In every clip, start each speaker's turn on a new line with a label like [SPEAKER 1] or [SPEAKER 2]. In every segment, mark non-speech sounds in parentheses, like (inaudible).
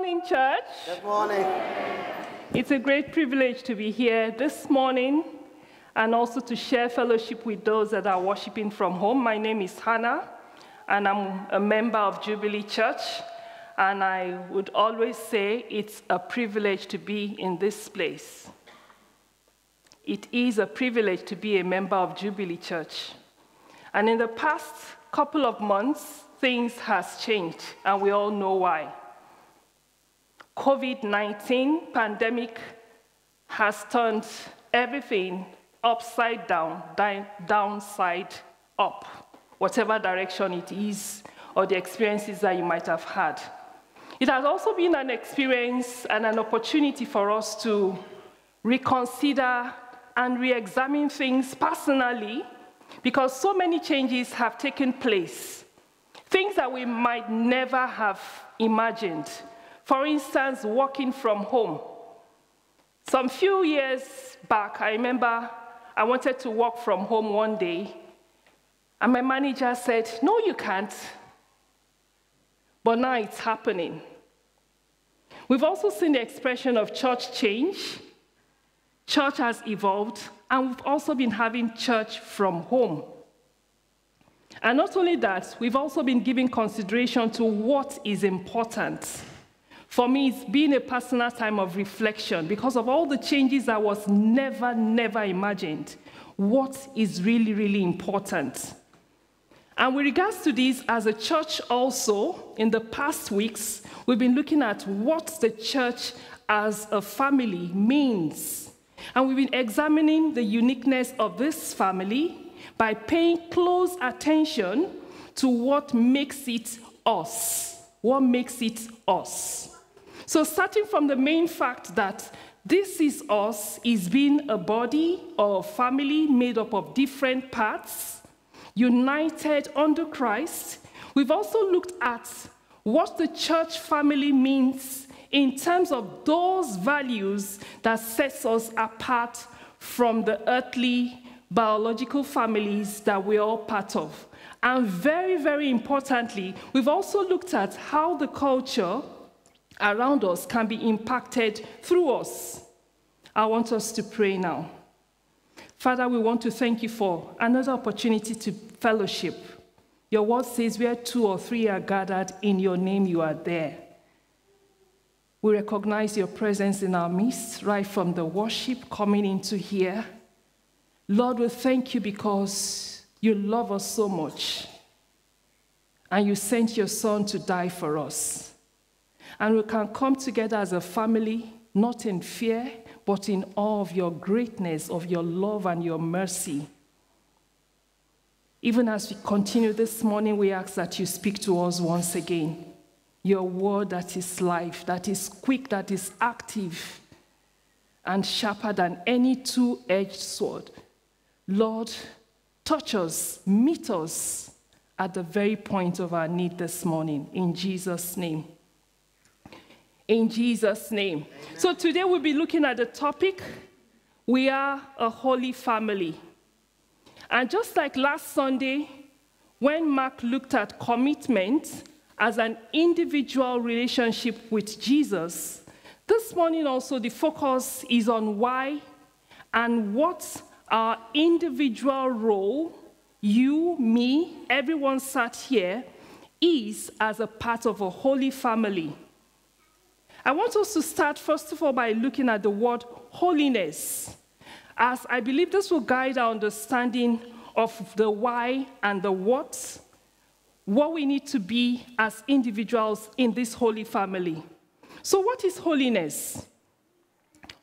[SPEAKER 1] morning, church.
[SPEAKER 2] Good morning.
[SPEAKER 1] It's a great privilege to be here this morning and also to share fellowship with those that are worshiping from home. My name is Hannah, and I'm a member of Jubilee Church. And I would always say it's a privilege to be in this place. It is a privilege to be a member of Jubilee Church. And in the past couple of months, things has changed, and we all know why. COVID-19 pandemic has turned everything upside down, downside up, whatever direction it is, or the experiences that you might have had. It has also been an experience and an opportunity for us to reconsider and re-examine things personally because so many changes have taken place. Things that we might never have imagined. For instance, working from home. Some few years back, I remember I wanted to work from home one day, and my manager said, No, you can't. But now it's happening. We've also seen the expression of church change. Church has evolved, and we've also been having church from home. And not only that, we've also been giving consideration to what is important. For me, it's been a personal time of reflection because of all the changes I was never, never imagined. What is really, really important? And with regards to this, as a church also, in the past weeks, we've been looking at what the church as a family means. And we've been examining the uniqueness of this family by paying close attention to what makes it us. What makes it us? So, starting from the main fact that this is us, is being a body or family made up of different parts, united under Christ, we've also looked at what the church family means in terms of those values that sets us apart from the earthly biological families that we're all part of. And very, very importantly, we've also looked at how the culture around us can be impacted through us. I want us to pray now. Father, we want to thank you for another opportunity to fellowship. Your word says, where two or three are gathered in your name, you are there. We recognize your presence in our midst, right from the worship coming into here. Lord, we thank you because you love us so much and you sent your son to die for us. And we can come together as a family, not in fear, but in awe of your greatness, of your love and your mercy. Even as we continue this morning, we ask that you speak to us once again. Your word that is life, that is quick, that is active, and sharper than any two edged sword. Lord, touch us, meet us at the very point of our need this morning. In Jesus' name. In Jesus' name. Amen. So today we'll be looking at the topic We are a holy family. And just like last Sunday, when Mark looked at commitment, as an individual relationship with Jesus, this morning also the focus is on why and what our individual role, you, me, everyone sat here, is as a part of a holy family. I want us to start, first of all, by looking at the word holiness, as I believe this will guide our understanding of the why and the what what we need to be as individuals in this holy family. So, what is holiness?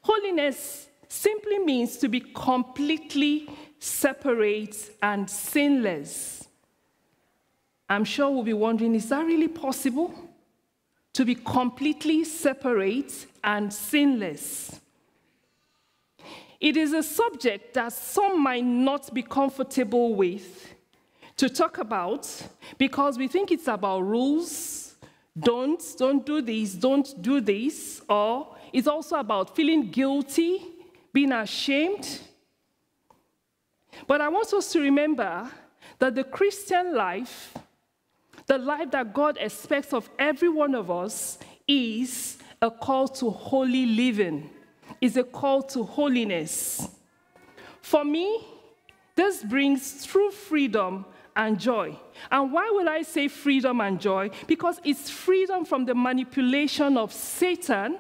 [SPEAKER 1] Holiness simply means to be completely separate and sinless. I'm sure we'll be wondering is that really possible? To be completely separate and sinless. It is a subject that some might not be comfortable with to talk about because we think it's about rules. Don't, don't do this, don't do this. Or it's also about feeling guilty, being ashamed. But I want us to remember that the Christian life, the life that God expects of every one of us, is a call to holy living, is a call to holiness. For me, this brings true freedom and joy. And why will I say freedom and joy? Because it's freedom from the manipulation of Satan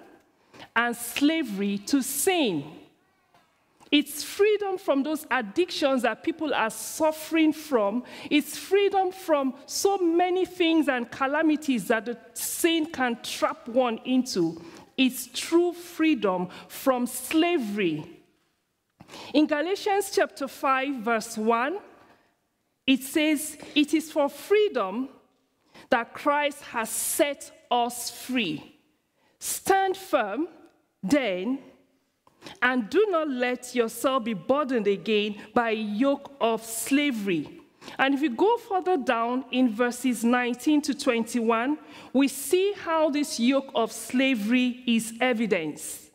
[SPEAKER 1] and slavery to sin. It's freedom from those addictions that people are suffering from. It's freedom from so many things and calamities that the sin can trap one into. It's true freedom from slavery. In Galatians chapter 5, verse 1, it says, It is for freedom that Christ has set us free. Stand firm, then, and do not let yourself be burdened again by a yoke of slavery. And if you go further down in verses 19 to 21, we see how this yoke of slavery is evidence.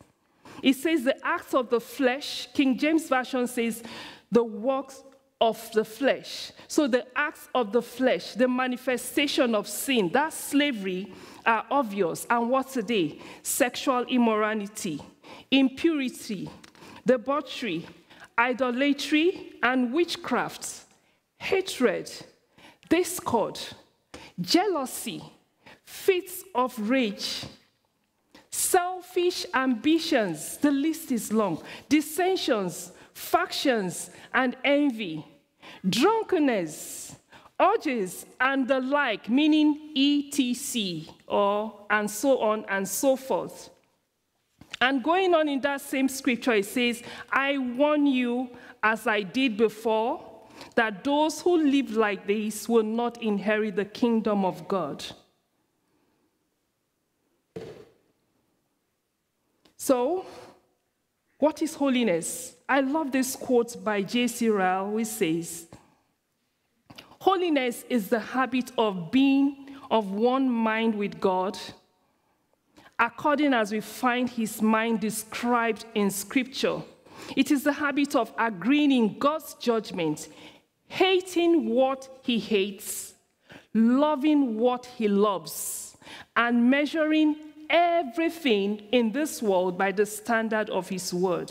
[SPEAKER 1] It says the acts of the flesh, King James Version says the works of the flesh. So the acts of the flesh, the manifestation of sin, that slavery are obvious. And what's today? Sexual immorality, impurity, debauchery, idolatry, and witchcraft, hatred, discord, jealousy, fits of rage, selfish ambitions, the list is long, dissensions, factions, and envy drunkenness, urges, and the like, meaning etc, or and so on and so forth. And going on in that same scripture, it says, I warn you, as I did before, that those who live like this will not inherit the kingdom of God. So, what is holiness? I love this quote by J.C. Ryle, which says, Holiness is the habit of being of one mind with God, according as we find his mind described in Scripture. It is the habit of agreeing in God's judgment, hating what he hates, loving what he loves, and measuring everything in this world by the standard of his word.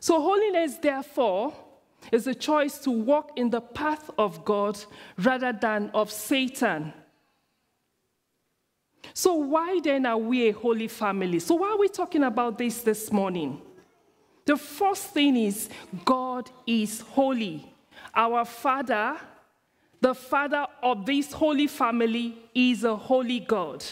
[SPEAKER 1] So, holiness, therefore, is a choice to walk in the path of God rather than of Satan. So, why then are we a holy family? So, why are we talking about this this morning? The first thing is God is holy. Our Father, the Father of this holy family, is a holy God.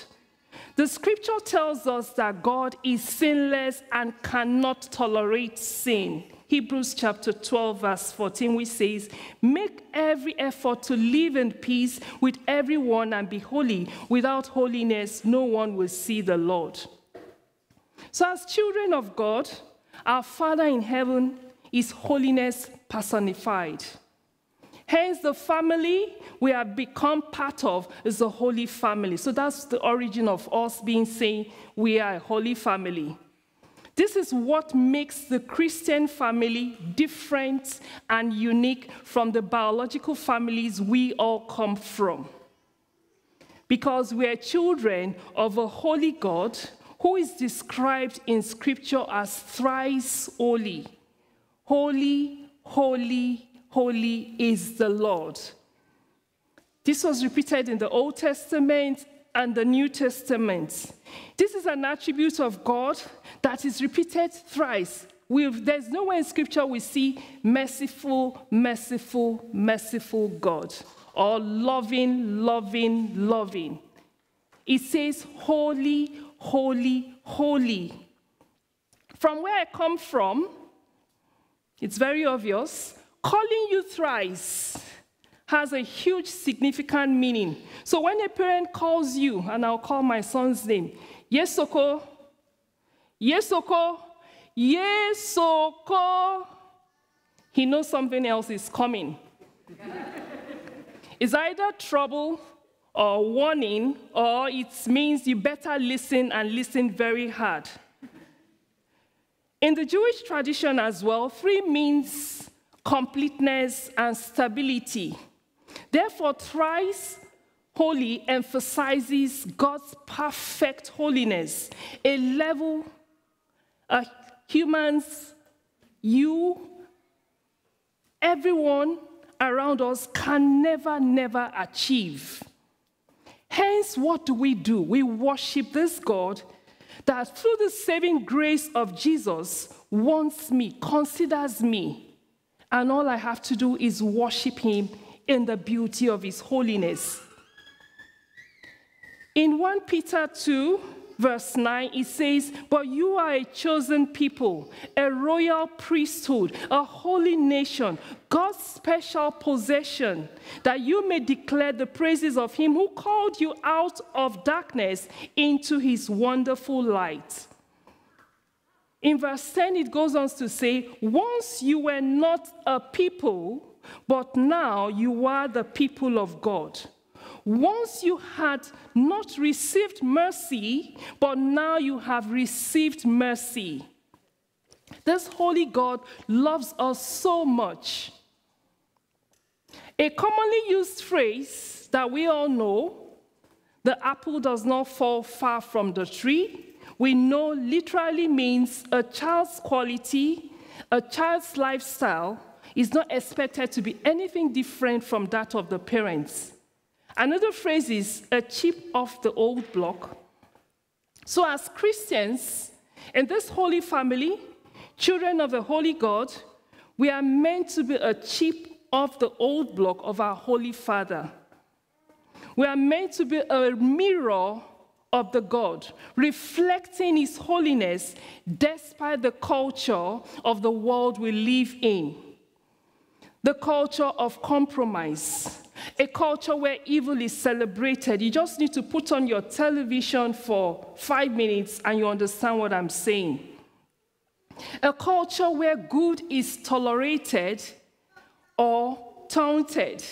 [SPEAKER 1] The scripture tells us that God is sinless and cannot tolerate sin. Hebrews chapter 12, verse 14, which says, Make every effort to live in peace with everyone and be holy. Without holiness, no one will see the Lord. So, as children of God, our Father in heaven is holiness personified. Hence, the family we have become part of is a holy family. So that's the origin of us being saying we are a holy family. This is what makes the Christian family different and unique from the biological families we all come from. Because we are children of a holy God who is described in Scripture as thrice holy. Holy, holy, holy is the Lord. This was repeated in the Old Testament and the New Testament. This is an attribute of God that is repeated thrice. We've, there's nowhere in Scripture we see merciful, merciful, merciful God, or loving, loving, loving. It says holy, holy, holy. From where I come from, it's very obvious. Calling you thrice has a huge significant meaning. So when a parent calls you, and I'll call my son's name, Yesoko, Yesoko, Yesoko, he knows something else is coming. (laughs) it's either trouble or warning, or it means you better listen and listen very hard. In the Jewish tradition as well, three means completeness and stability. Therefore, thrice holy emphasizes God's perfect holiness, a level humans, you, everyone around us can never, never achieve. Hence, what do we do? We worship this God that through the saving grace of Jesus wants me, considers me, and all I have to do is worship him in the beauty of his holiness. In 1 Peter 2, verse 9, it says, But you are a chosen people, a royal priesthood, a holy nation, God's special possession, that you may declare the praises of him who called you out of darkness into his wonderful light. In verse 10, it goes on to say, Once you were not a people, but now you are the people of God. Once you had not received mercy, but now you have received mercy. This holy God loves us so much. A commonly used phrase that we all know the apple does not fall far from the tree, we know literally means a child's quality, a child's lifestyle is not expected to be anything different from that of the parents. Another phrase is a chip off the old block. So, as Christians in this holy family, children of the holy God, we are meant to be a chip off the old block of our Holy Father. We are meant to be a mirror of the God, reflecting His holiness despite the culture of the world we live in. The culture of compromise, a culture where evil is celebrated. You just need to put on your television for five minutes and you understand what I'm saying. A culture where good is tolerated or taunted.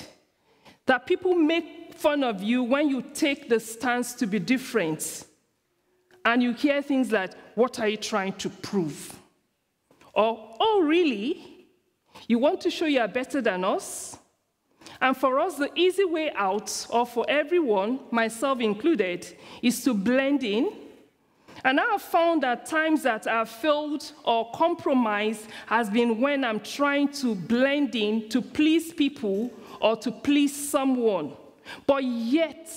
[SPEAKER 1] That people make fun of you when you take the stance to be different. And you hear things like, What are you trying to prove? Or, Oh, really? You want to show you are better than us? And for us, the easy way out, or for everyone, myself included, is to blend in. And I have found that times that I've failed or compromised has been when I'm trying to blend in to please people or to please someone. But yet,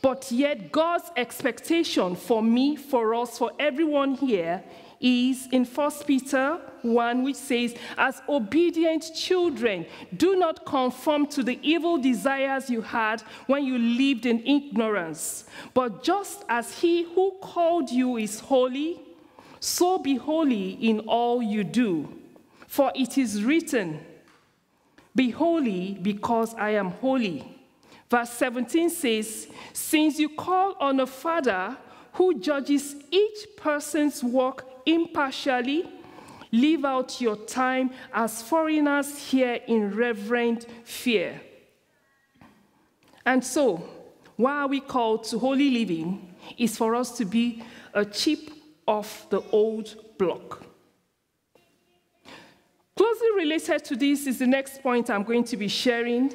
[SPEAKER 1] but yet, God's expectation for me, for us, for everyone here is in 1 Peter 1, which says, As obedient children, do not conform to the evil desires you had when you lived in ignorance. But just as he who called you is holy, so be holy in all you do. For it is written, Be holy because I am holy. Verse 17 says, Since you call on a father who judges each person's work impartially, live out your time as foreigners here in reverent fear. And so, why are we called to holy living is for us to be a chip of the old block. Closely related to this is the next point I'm going to be sharing,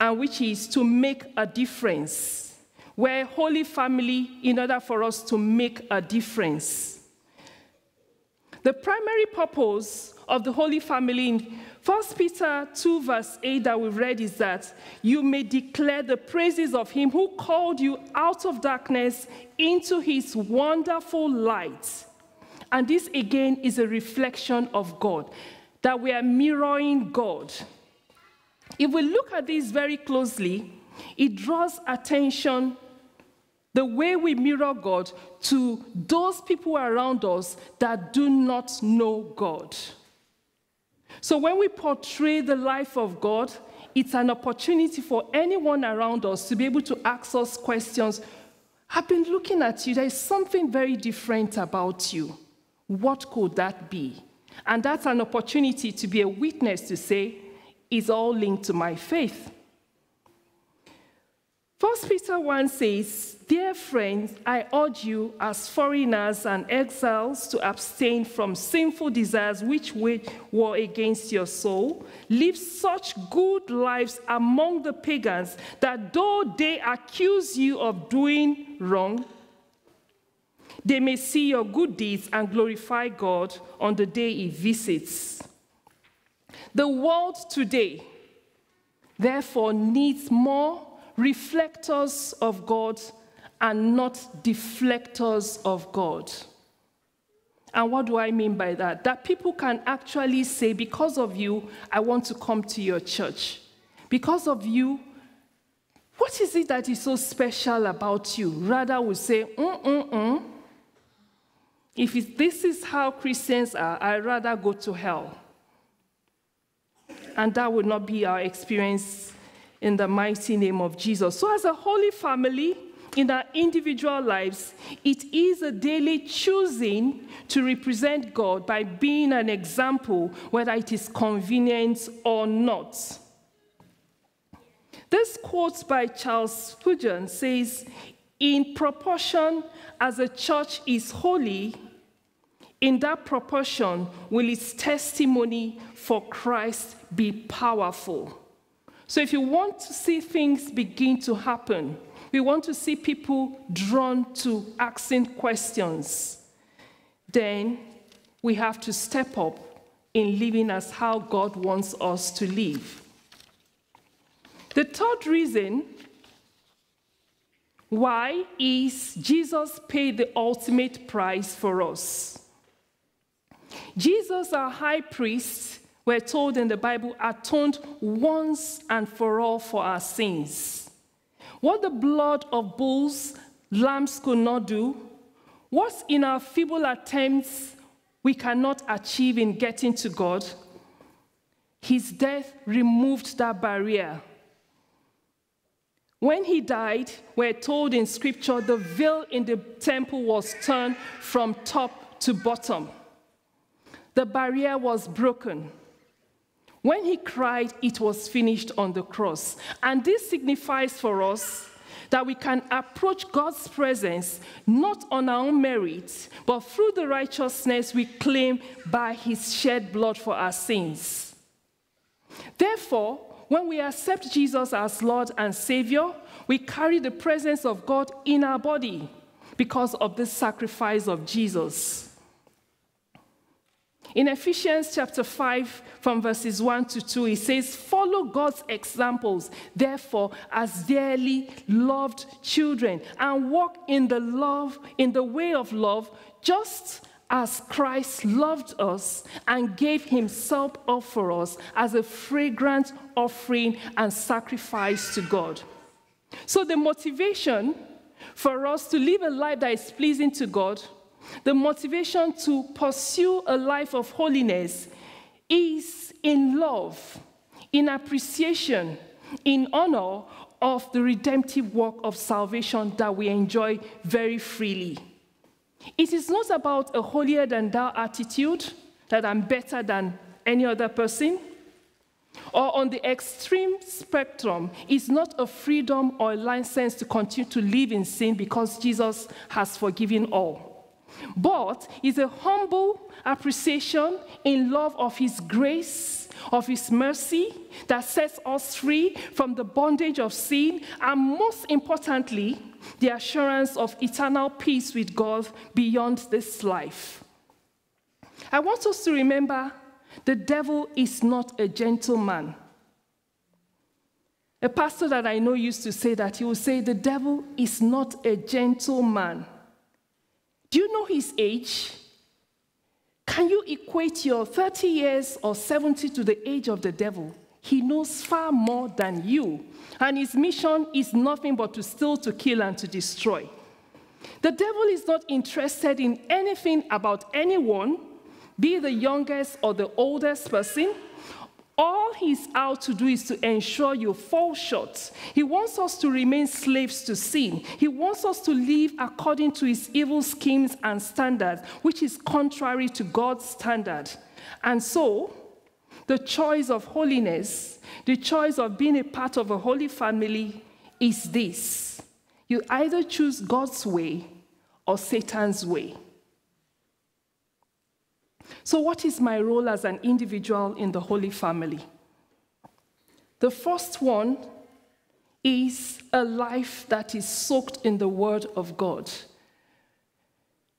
[SPEAKER 1] and which is to make a difference. We're a holy family in order for us to make a difference. The primary purpose of the Holy Family in 1 Peter 2, verse 8, that we read is that you may declare the praises of him who called you out of darkness into his wonderful light. And this again is a reflection of God, that we are mirroring God. If we look at this very closely, it draws attention the way we mirror God to those people around us that do not know God. So when we portray the life of God, it's an opportunity for anyone around us to be able to ask us questions. I've been looking at you, there's something very different about you. What could that be? And that's an opportunity to be a witness to say, it's all linked to my faith. First Peter 1 says, Dear friends, I urge you as foreigners and exiles to abstain from sinful desires which wage war against your soul. Live such good lives among the pagans that though they accuse you of doing wrong, they may see your good deeds and glorify God on the day He visits. The world today, therefore, needs more reflectors of God and not deflectors of God. And what do I mean by that? That people can actually say, because of you, I want to come to your church. Because of you, what is it that is so special about you? Rather, we say, mm, mm, mm. If this is how Christians are, I'd rather go to hell. And that would not be our experience in the mighty name of Jesus. So, as a holy family, in our individual lives, it is a daily choosing to represent God by being an example, whether it is convenient or not. This quote by Charles Spurgeon says, In proportion as a church is holy, in that proportion will its testimony for Christ be powerful. So, if you want to see things begin to happen, we want to see people drawn to asking questions, then we have to step up in living as how God wants us to live. The third reason why is Jesus paid the ultimate price for us. Jesus, our high priest, we're told in the Bible, atoned once and for all for our sins. What the blood of bulls, lambs could not do, what in our feeble attempts we cannot achieve in getting to God, his death removed that barrier. When he died, we're told in scripture the veil in the temple was turned from top to bottom. The barrier was broken. When he cried, it was finished on the cross. And this signifies for us that we can approach God's presence not on our own merit, but through the righteousness we claim by his shed blood for our sins. Therefore, when we accept Jesus as Lord and Savior, we carry the presence of God in our body because of the sacrifice of Jesus. In Ephesians chapter 5, from verses 1 to 2, it says, Follow God's examples, therefore, as dearly loved children, and walk in the love, in the way of love, just as Christ loved us and gave himself up for us as a fragrant offering and sacrifice to God. So, the motivation for us to live a life that is pleasing to God the motivation to pursue a life of holiness is in love, in appreciation, in honor of the redemptive work of salvation that we enjoy very freely. It is not about a holier than thou attitude that I'm better than any other person. Or on the extreme spectrum, it's not a freedom or a license to continue to live in sin because Jesus has forgiven all but is a humble appreciation in love of His grace, of His mercy that sets us free from the bondage of sin, and most importantly, the assurance of eternal peace with God beyond this life. I want us to remember the devil is not a gentleman. A pastor that I know used to say that he would say, The devil is not a gentleman. Do you know his age? Can you equate your 30 years or 70 to the age of the devil? He knows far more than you, and his mission is nothing but to steal, to kill, and to destroy. The devil is not interested in anything about anyone, be the youngest or the oldest person, all he's out to do is to ensure you fall short. He wants us to remain slaves to sin. He wants us to live according to his evil schemes and standards, which is contrary to God's standard. And so, the choice of holiness, the choice of being a part of a holy family, is this you either choose God's way or Satan's way. So, what is my role as an individual in the Holy Family? The first one is a life that is soaked in the Word of God.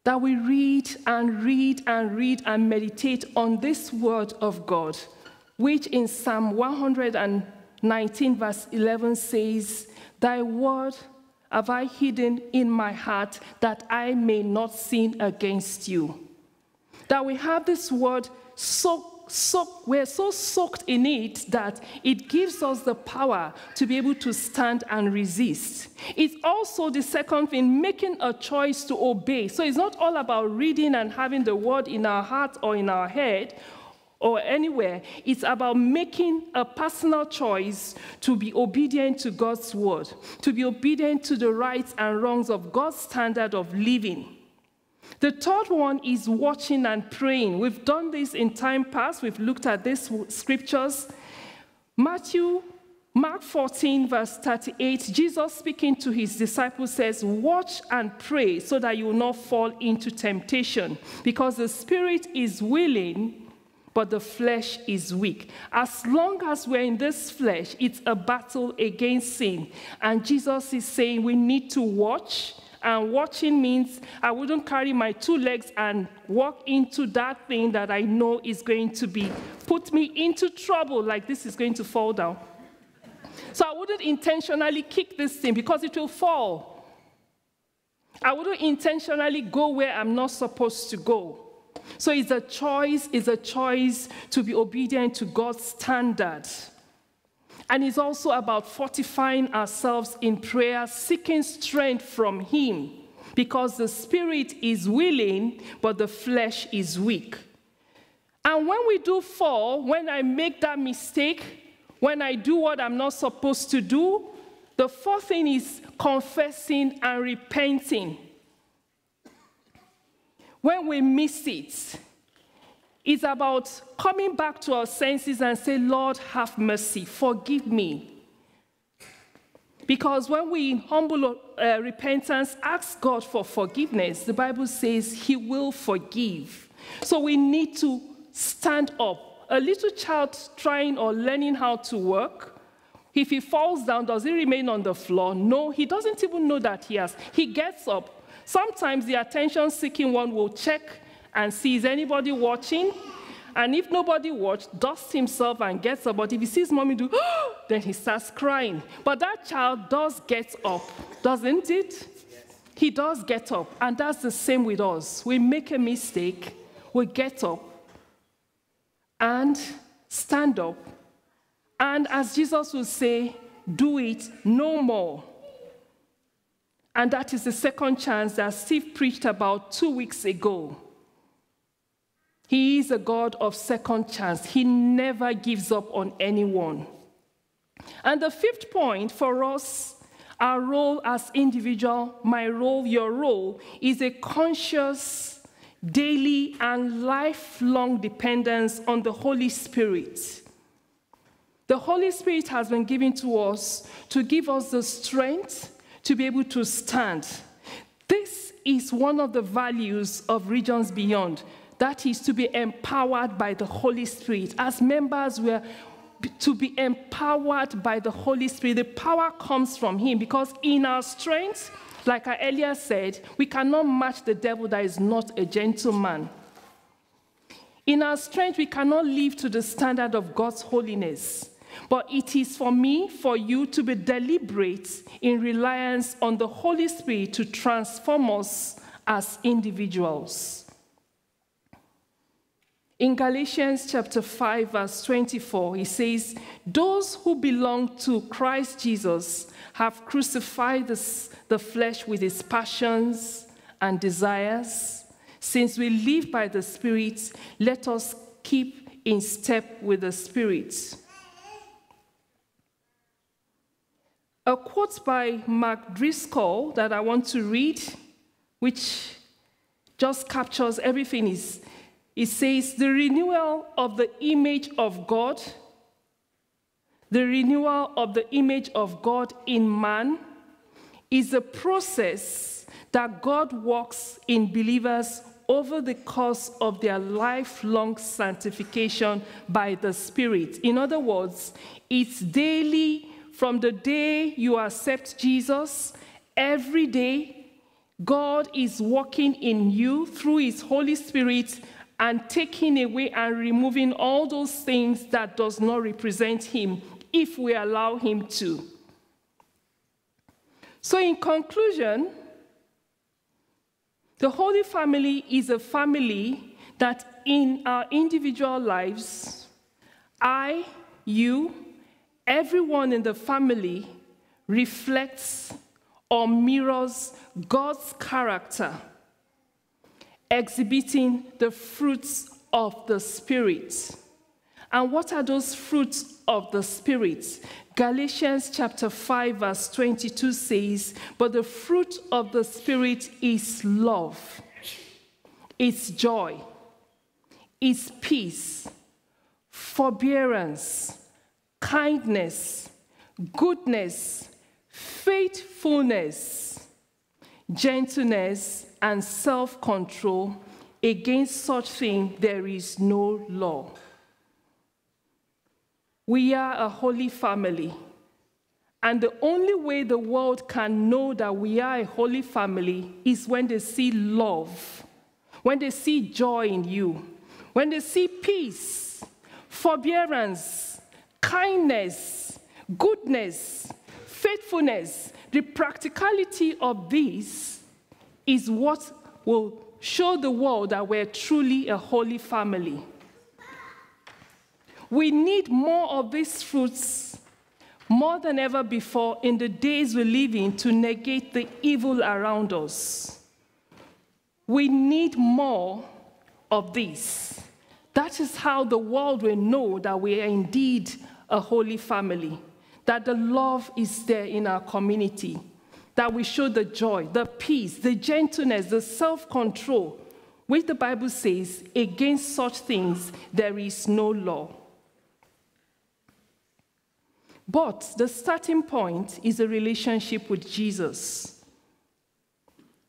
[SPEAKER 1] That we read and read and read and meditate on this Word of God, which in Psalm 119, verse 11 says, Thy Word have I hidden in my heart that I may not sin against you. That we have this Word so so, we're so soaked in it that it gives us the power to be able to stand and resist. It's also the second thing, making a choice to obey. So it's not all about reading and having the word in our heart or in our head or anywhere. It's about making a personal choice to be obedient to God's word, to be obedient to the rights and wrongs of God's standard of living. The third one is watching and praying. We've done this in time past. We've looked at these scriptures. Matthew, Mark 14, verse 38, Jesus speaking to his disciples says, Watch and pray so that you will not fall into temptation, because the spirit is willing, but the flesh is weak. As long as we're in this flesh, it's a battle against sin. And Jesus is saying we need to watch and watching means I wouldn't carry my two legs and walk into that thing that I know is going to be put me into trouble, like this is going to fall down. So I wouldn't intentionally kick this thing because it will fall. I wouldn't intentionally go where I'm not supposed to go. So it's a choice, it's a choice to be obedient to God's standards. And it's also about fortifying ourselves in prayer, seeking strength from Him, because the spirit is willing, but the flesh is weak. And when we do fall, when I make that mistake, when I do what I'm not supposed to do, the fourth thing is confessing and repenting. When we miss it, it's about coming back to our senses and say, Lord, have mercy, forgive me. Because when we, humble uh, repentance, ask God for forgiveness, the Bible says He will forgive. So we need to stand up. A little child trying or learning how to work, if he falls down, does he remain on the floor? No, he doesn't even know that he has. He gets up. Sometimes the attention seeking one will check and sees anybody watching. And if nobody watched, dusts himself and gets up. But if he sees mommy do, (gasps) then he starts crying. But that child does get up, doesn't it? He does get up. And that's the same with us. We make a mistake, we get up and stand up. And as Jesus would say, do it no more. And that is the second chance that Steve preached about two weeks ago. He is a God of second chance. He never gives up on anyone. And the fifth point for us, our role as individual, my role, your role, is a conscious, daily, and lifelong dependence on the Holy Spirit. The Holy Spirit has been given to us to give us the strength to be able to stand. This is one of the values of Regions Beyond that is to be empowered by the Holy Spirit. As members, we're to be empowered by the Holy Spirit. The power comes from Him because in our strength, like I earlier said, we cannot match the devil that is not a gentleman. In our strength, we cannot live to the standard of God's holiness. But it is for me, for you to be deliberate in reliance on the Holy Spirit to transform us as individuals. In Galatians chapter 5, verse 24, he says, Those who belong to Christ Jesus have crucified the, the flesh with its passions and desires. Since we live by the Spirit, let us keep in step with the Spirit. A quote by Mark Driscoll that I want to read, which just captures everything, is it says, the renewal of the image of God, the renewal of the image of God in man, is a process that God works in believers over the course of their lifelong sanctification by the Spirit. In other words, it's daily from the day you accept Jesus, every day, God is working in you through His Holy Spirit and taking away and removing all those things that does not represent Him if we allow Him to. So, in conclusion, the Holy Family is a family that in our individual lives, I, you, everyone in the family reflects or mirrors God's character, exhibiting the fruits of the Spirit. And what are those fruits of the Spirit? Galatians chapter 5, verse 22 says, But the fruit of the Spirit is love, it's joy, it's peace, forbearance, kindness, goodness, faithfulness, gentleness, and self control. Against such thing there is no law. We are a holy family. And the only way the world can know that we are a holy family is when they see love, when they see joy in you, when they see peace, forbearance, kindness, goodness, faithfulness. The practicality of this is what will show the world that we're truly a holy family. We need more of these fruits more than ever before in the days we live in to negate the evil around us. We need more of this. That is how the world will know that we are indeed a holy family, that the love is there in our community, that we show the joy, the peace, the gentleness, the self control, which the Bible says, against such things there is no law. But the starting point is a relationship with Jesus.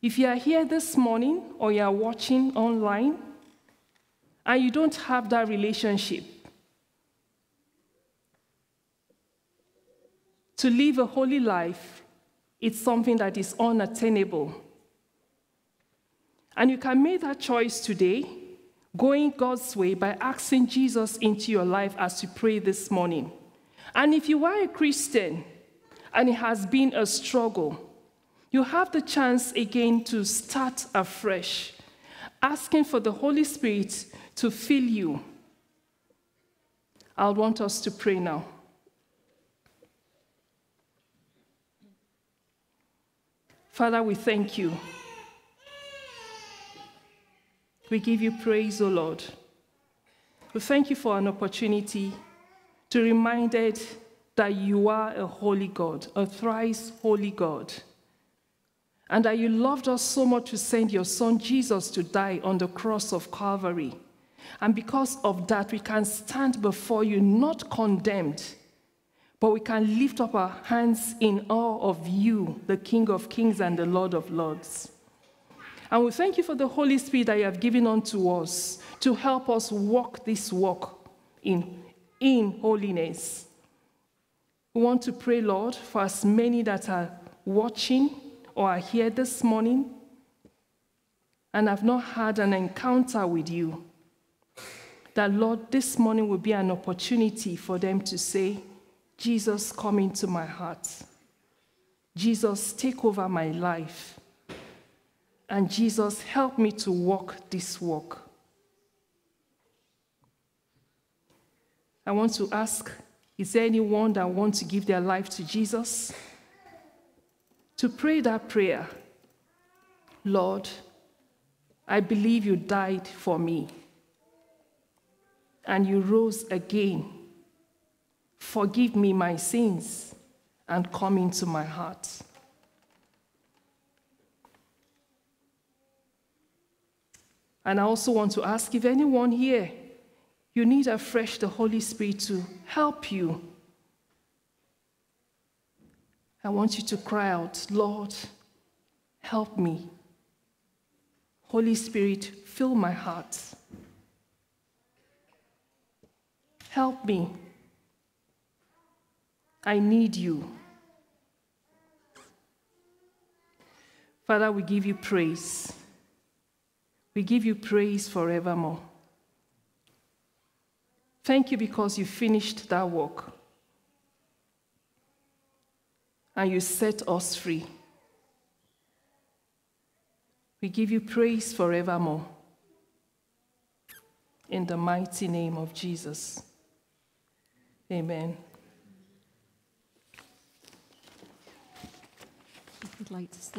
[SPEAKER 1] If you are here this morning or you are watching online and you don't have that relationship, to live a holy life, it's something that is unattainable. And you can make that choice today, going God's way by asking Jesus into your life as you pray this morning. And if you are a Christian and it has been a struggle, you have the chance again to start afresh, asking for the Holy Spirit to fill you. I want us to pray now. Father, we thank you. We give you praise, O Lord. We thank you for an opportunity to reminded that you are a holy God, a thrice holy God, and that you loved us so much to send your son Jesus to die on the cross of Calvary. And because of that, we can stand before you not condemned, but we can lift up our hands in awe of you, the King of kings and the Lord of lords. And we thank you for the Holy Spirit that you have given unto us to help us walk this walk in in holiness. We want to pray, Lord, for as many that are watching or are here this morning and have not had an encounter with you. That, Lord, this morning will be an opportunity for them to say, Jesus, come into my heart. Jesus, take over my life. And Jesus, help me to walk this walk. I want to ask is there anyone that wants to give their life to Jesus? To pray that prayer Lord, I believe you died for me and you rose again. Forgive me my sins and come into my heart. And I also want to ask if anyone here you need afresh the Holy Spirit to help you I want you to cry out, Lord, help me. Holy Spirit, fill my heart. Help me. I need you. Father, we give you praise. We give you praise forevermore. Thank you because you finished that work and you set us free. We give you praise forevermore. In the mighty name of Jesus. Amen.
[SPEAKER 2] You'd like to stand.